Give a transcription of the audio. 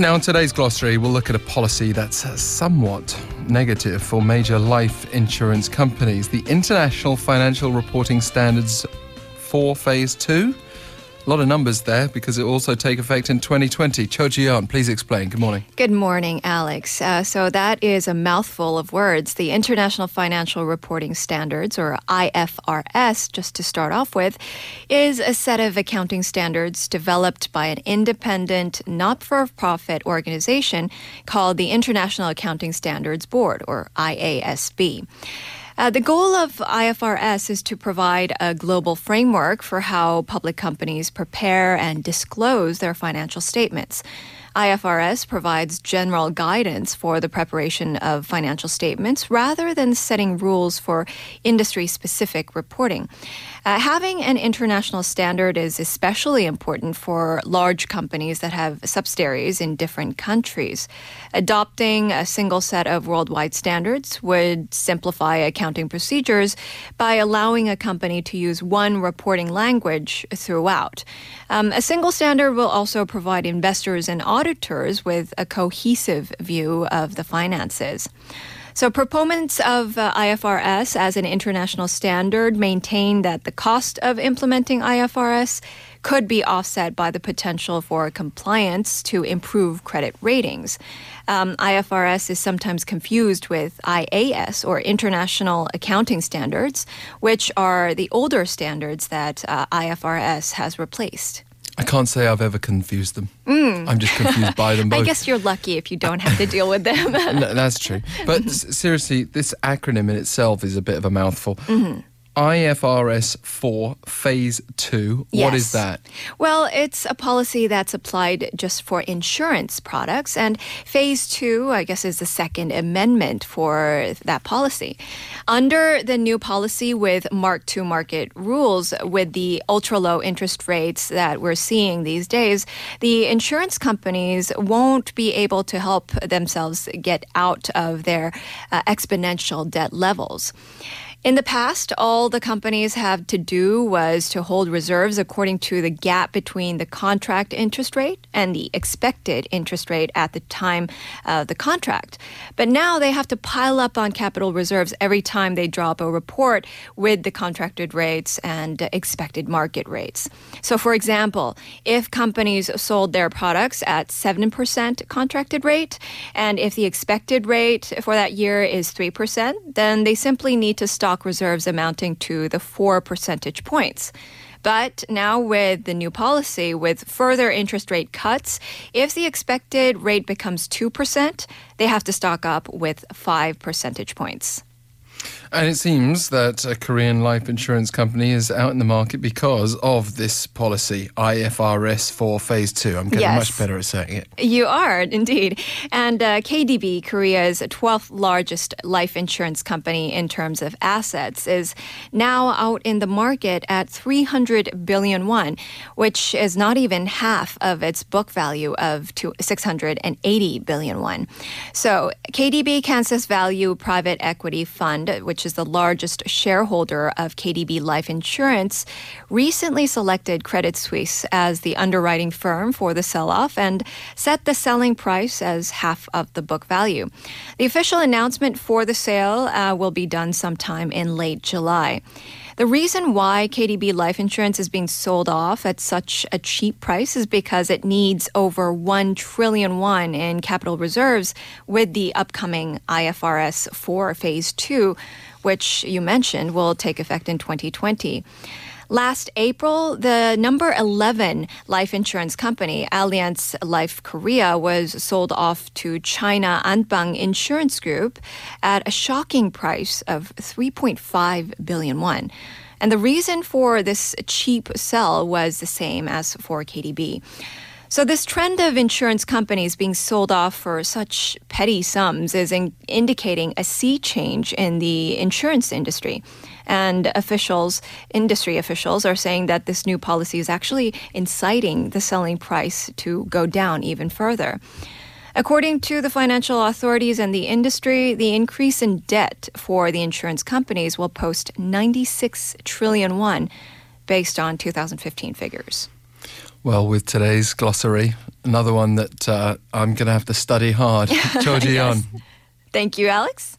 Now, in today's glossary, we'll look at a policy that's somewhat negative for major life insurance companies. The International Financial Reporting Standards for Phase 2 a lot of numbers there because it also take effect in 2020. Cho Jooyeon, please explain. Good morning. Good morning, Alex. Uh, so that is a mouthful of words. The International Financial Reporting Standards, or IFRS, just to start off with, is a set of accounting standards developed by an independent, not-for-profit organization called the International Accounting Standards Board, or IASB. Uh, the goal of IFRS is to provide a global framework for how public companies prepare and disclose their financial statements. IFRS provides general guidance for the preparation of financial statements rather than setting rules for industry specific reporting. Uh, having an international standard is especially important for large companies that have subsidiaries in different countries. Adopting a single set of worldwide standards would simplify accounting procedures by allowing a company to use one reporting language throughout. Um, a single standard will also provide investors and auditors with a cohesive view of the finances. So, proponents of uh, IFRS as an international standard maintain that the cost of implementing IFRS could be offset by the potential for compliance to improve credit ratings. Um, IFRS is sometimes confused with IAS, or International Accounting Standards, which are the older standards that uh, IFRS has replaced. I can't say I've ever confused them. Mm. I'm just confused by them both. I guess you're lucky if you don't have to deal with them. no, that's true. But seriously, this acronym in itself is a bit of a mouthful. Mm-hmm. IFRS 4 Phase 2. Yes. What is that? Well, it's a policy that's applied just for insurance products. And Phase 2, I guess, is the second amendment for that policy. Under the new policy with mark to market rules, with the ultra low interest rates that we're seeing these days, the insurance companies won't be able to help themselves get out of their uh, exponential debt levels. In the past, all the companies have to do was to hold reserves according to the gap between the contract interest rate and the expected interest rate at the time of the contract. But now they have to pile up on capital reserves every time they drop a report with the contracted rates and expected market rates. So, for example, if companies sold their products at 7% contracted rate, and if the expected rate for that year is 3%, then they simply need to stop stock reserves amounting to the four percentage points. But now, with the new policy, with further interest rate cuts, if the expected rate becomes 2%, they have to stock up with 5 percentage points. And it seems that a Korean life insurance company is out in the market because of this policy, IFRS 4 Phase 2. I'm getting yes. much better at saying it. You are, indeed. And uh, KDB, Korea's 12th largest life insurance company in terms of assets, is now out in the market at 300 billion won, which is not even half of its book value of 680 billion won. So KDB Kansas Value Private Equity Fund, which which is the largest shareholder of KDB Life Insurance, recently selected Credit Suisse as the underwriting firm for the sell off and set the selling price as half of the book value. The official announcement for the sale uh, will be done sometime in late July. The reason why KDB life insurance is being sold off at such a cheap price is because it needs over 1 trillion won in capital reserves with the upcoming IFRS 4 phase 2 which you mentioned will take effect in 2020. Last April, the number 11 life insurance company, Allianz Life Korea, was sold off to China Anbang Insurance Group at a shocking price of 3.5 billion won. And the reason for this cheap sell was the same as for KDB. So, this trend of insurance companies being sold off for such petty sums is in indicating a sea change in the insurance industry. And officials, industry officials, are saying that this new policy is actually inciting the selling price to go down even further. According to the financial authorities and the industry, the increase in debt for the insurance companies will post 96 trillion won based on 2015 figures. Well, with today's glossary, another one that uh, I'm going to have to study hard. Cho yes. Thank you, Alex.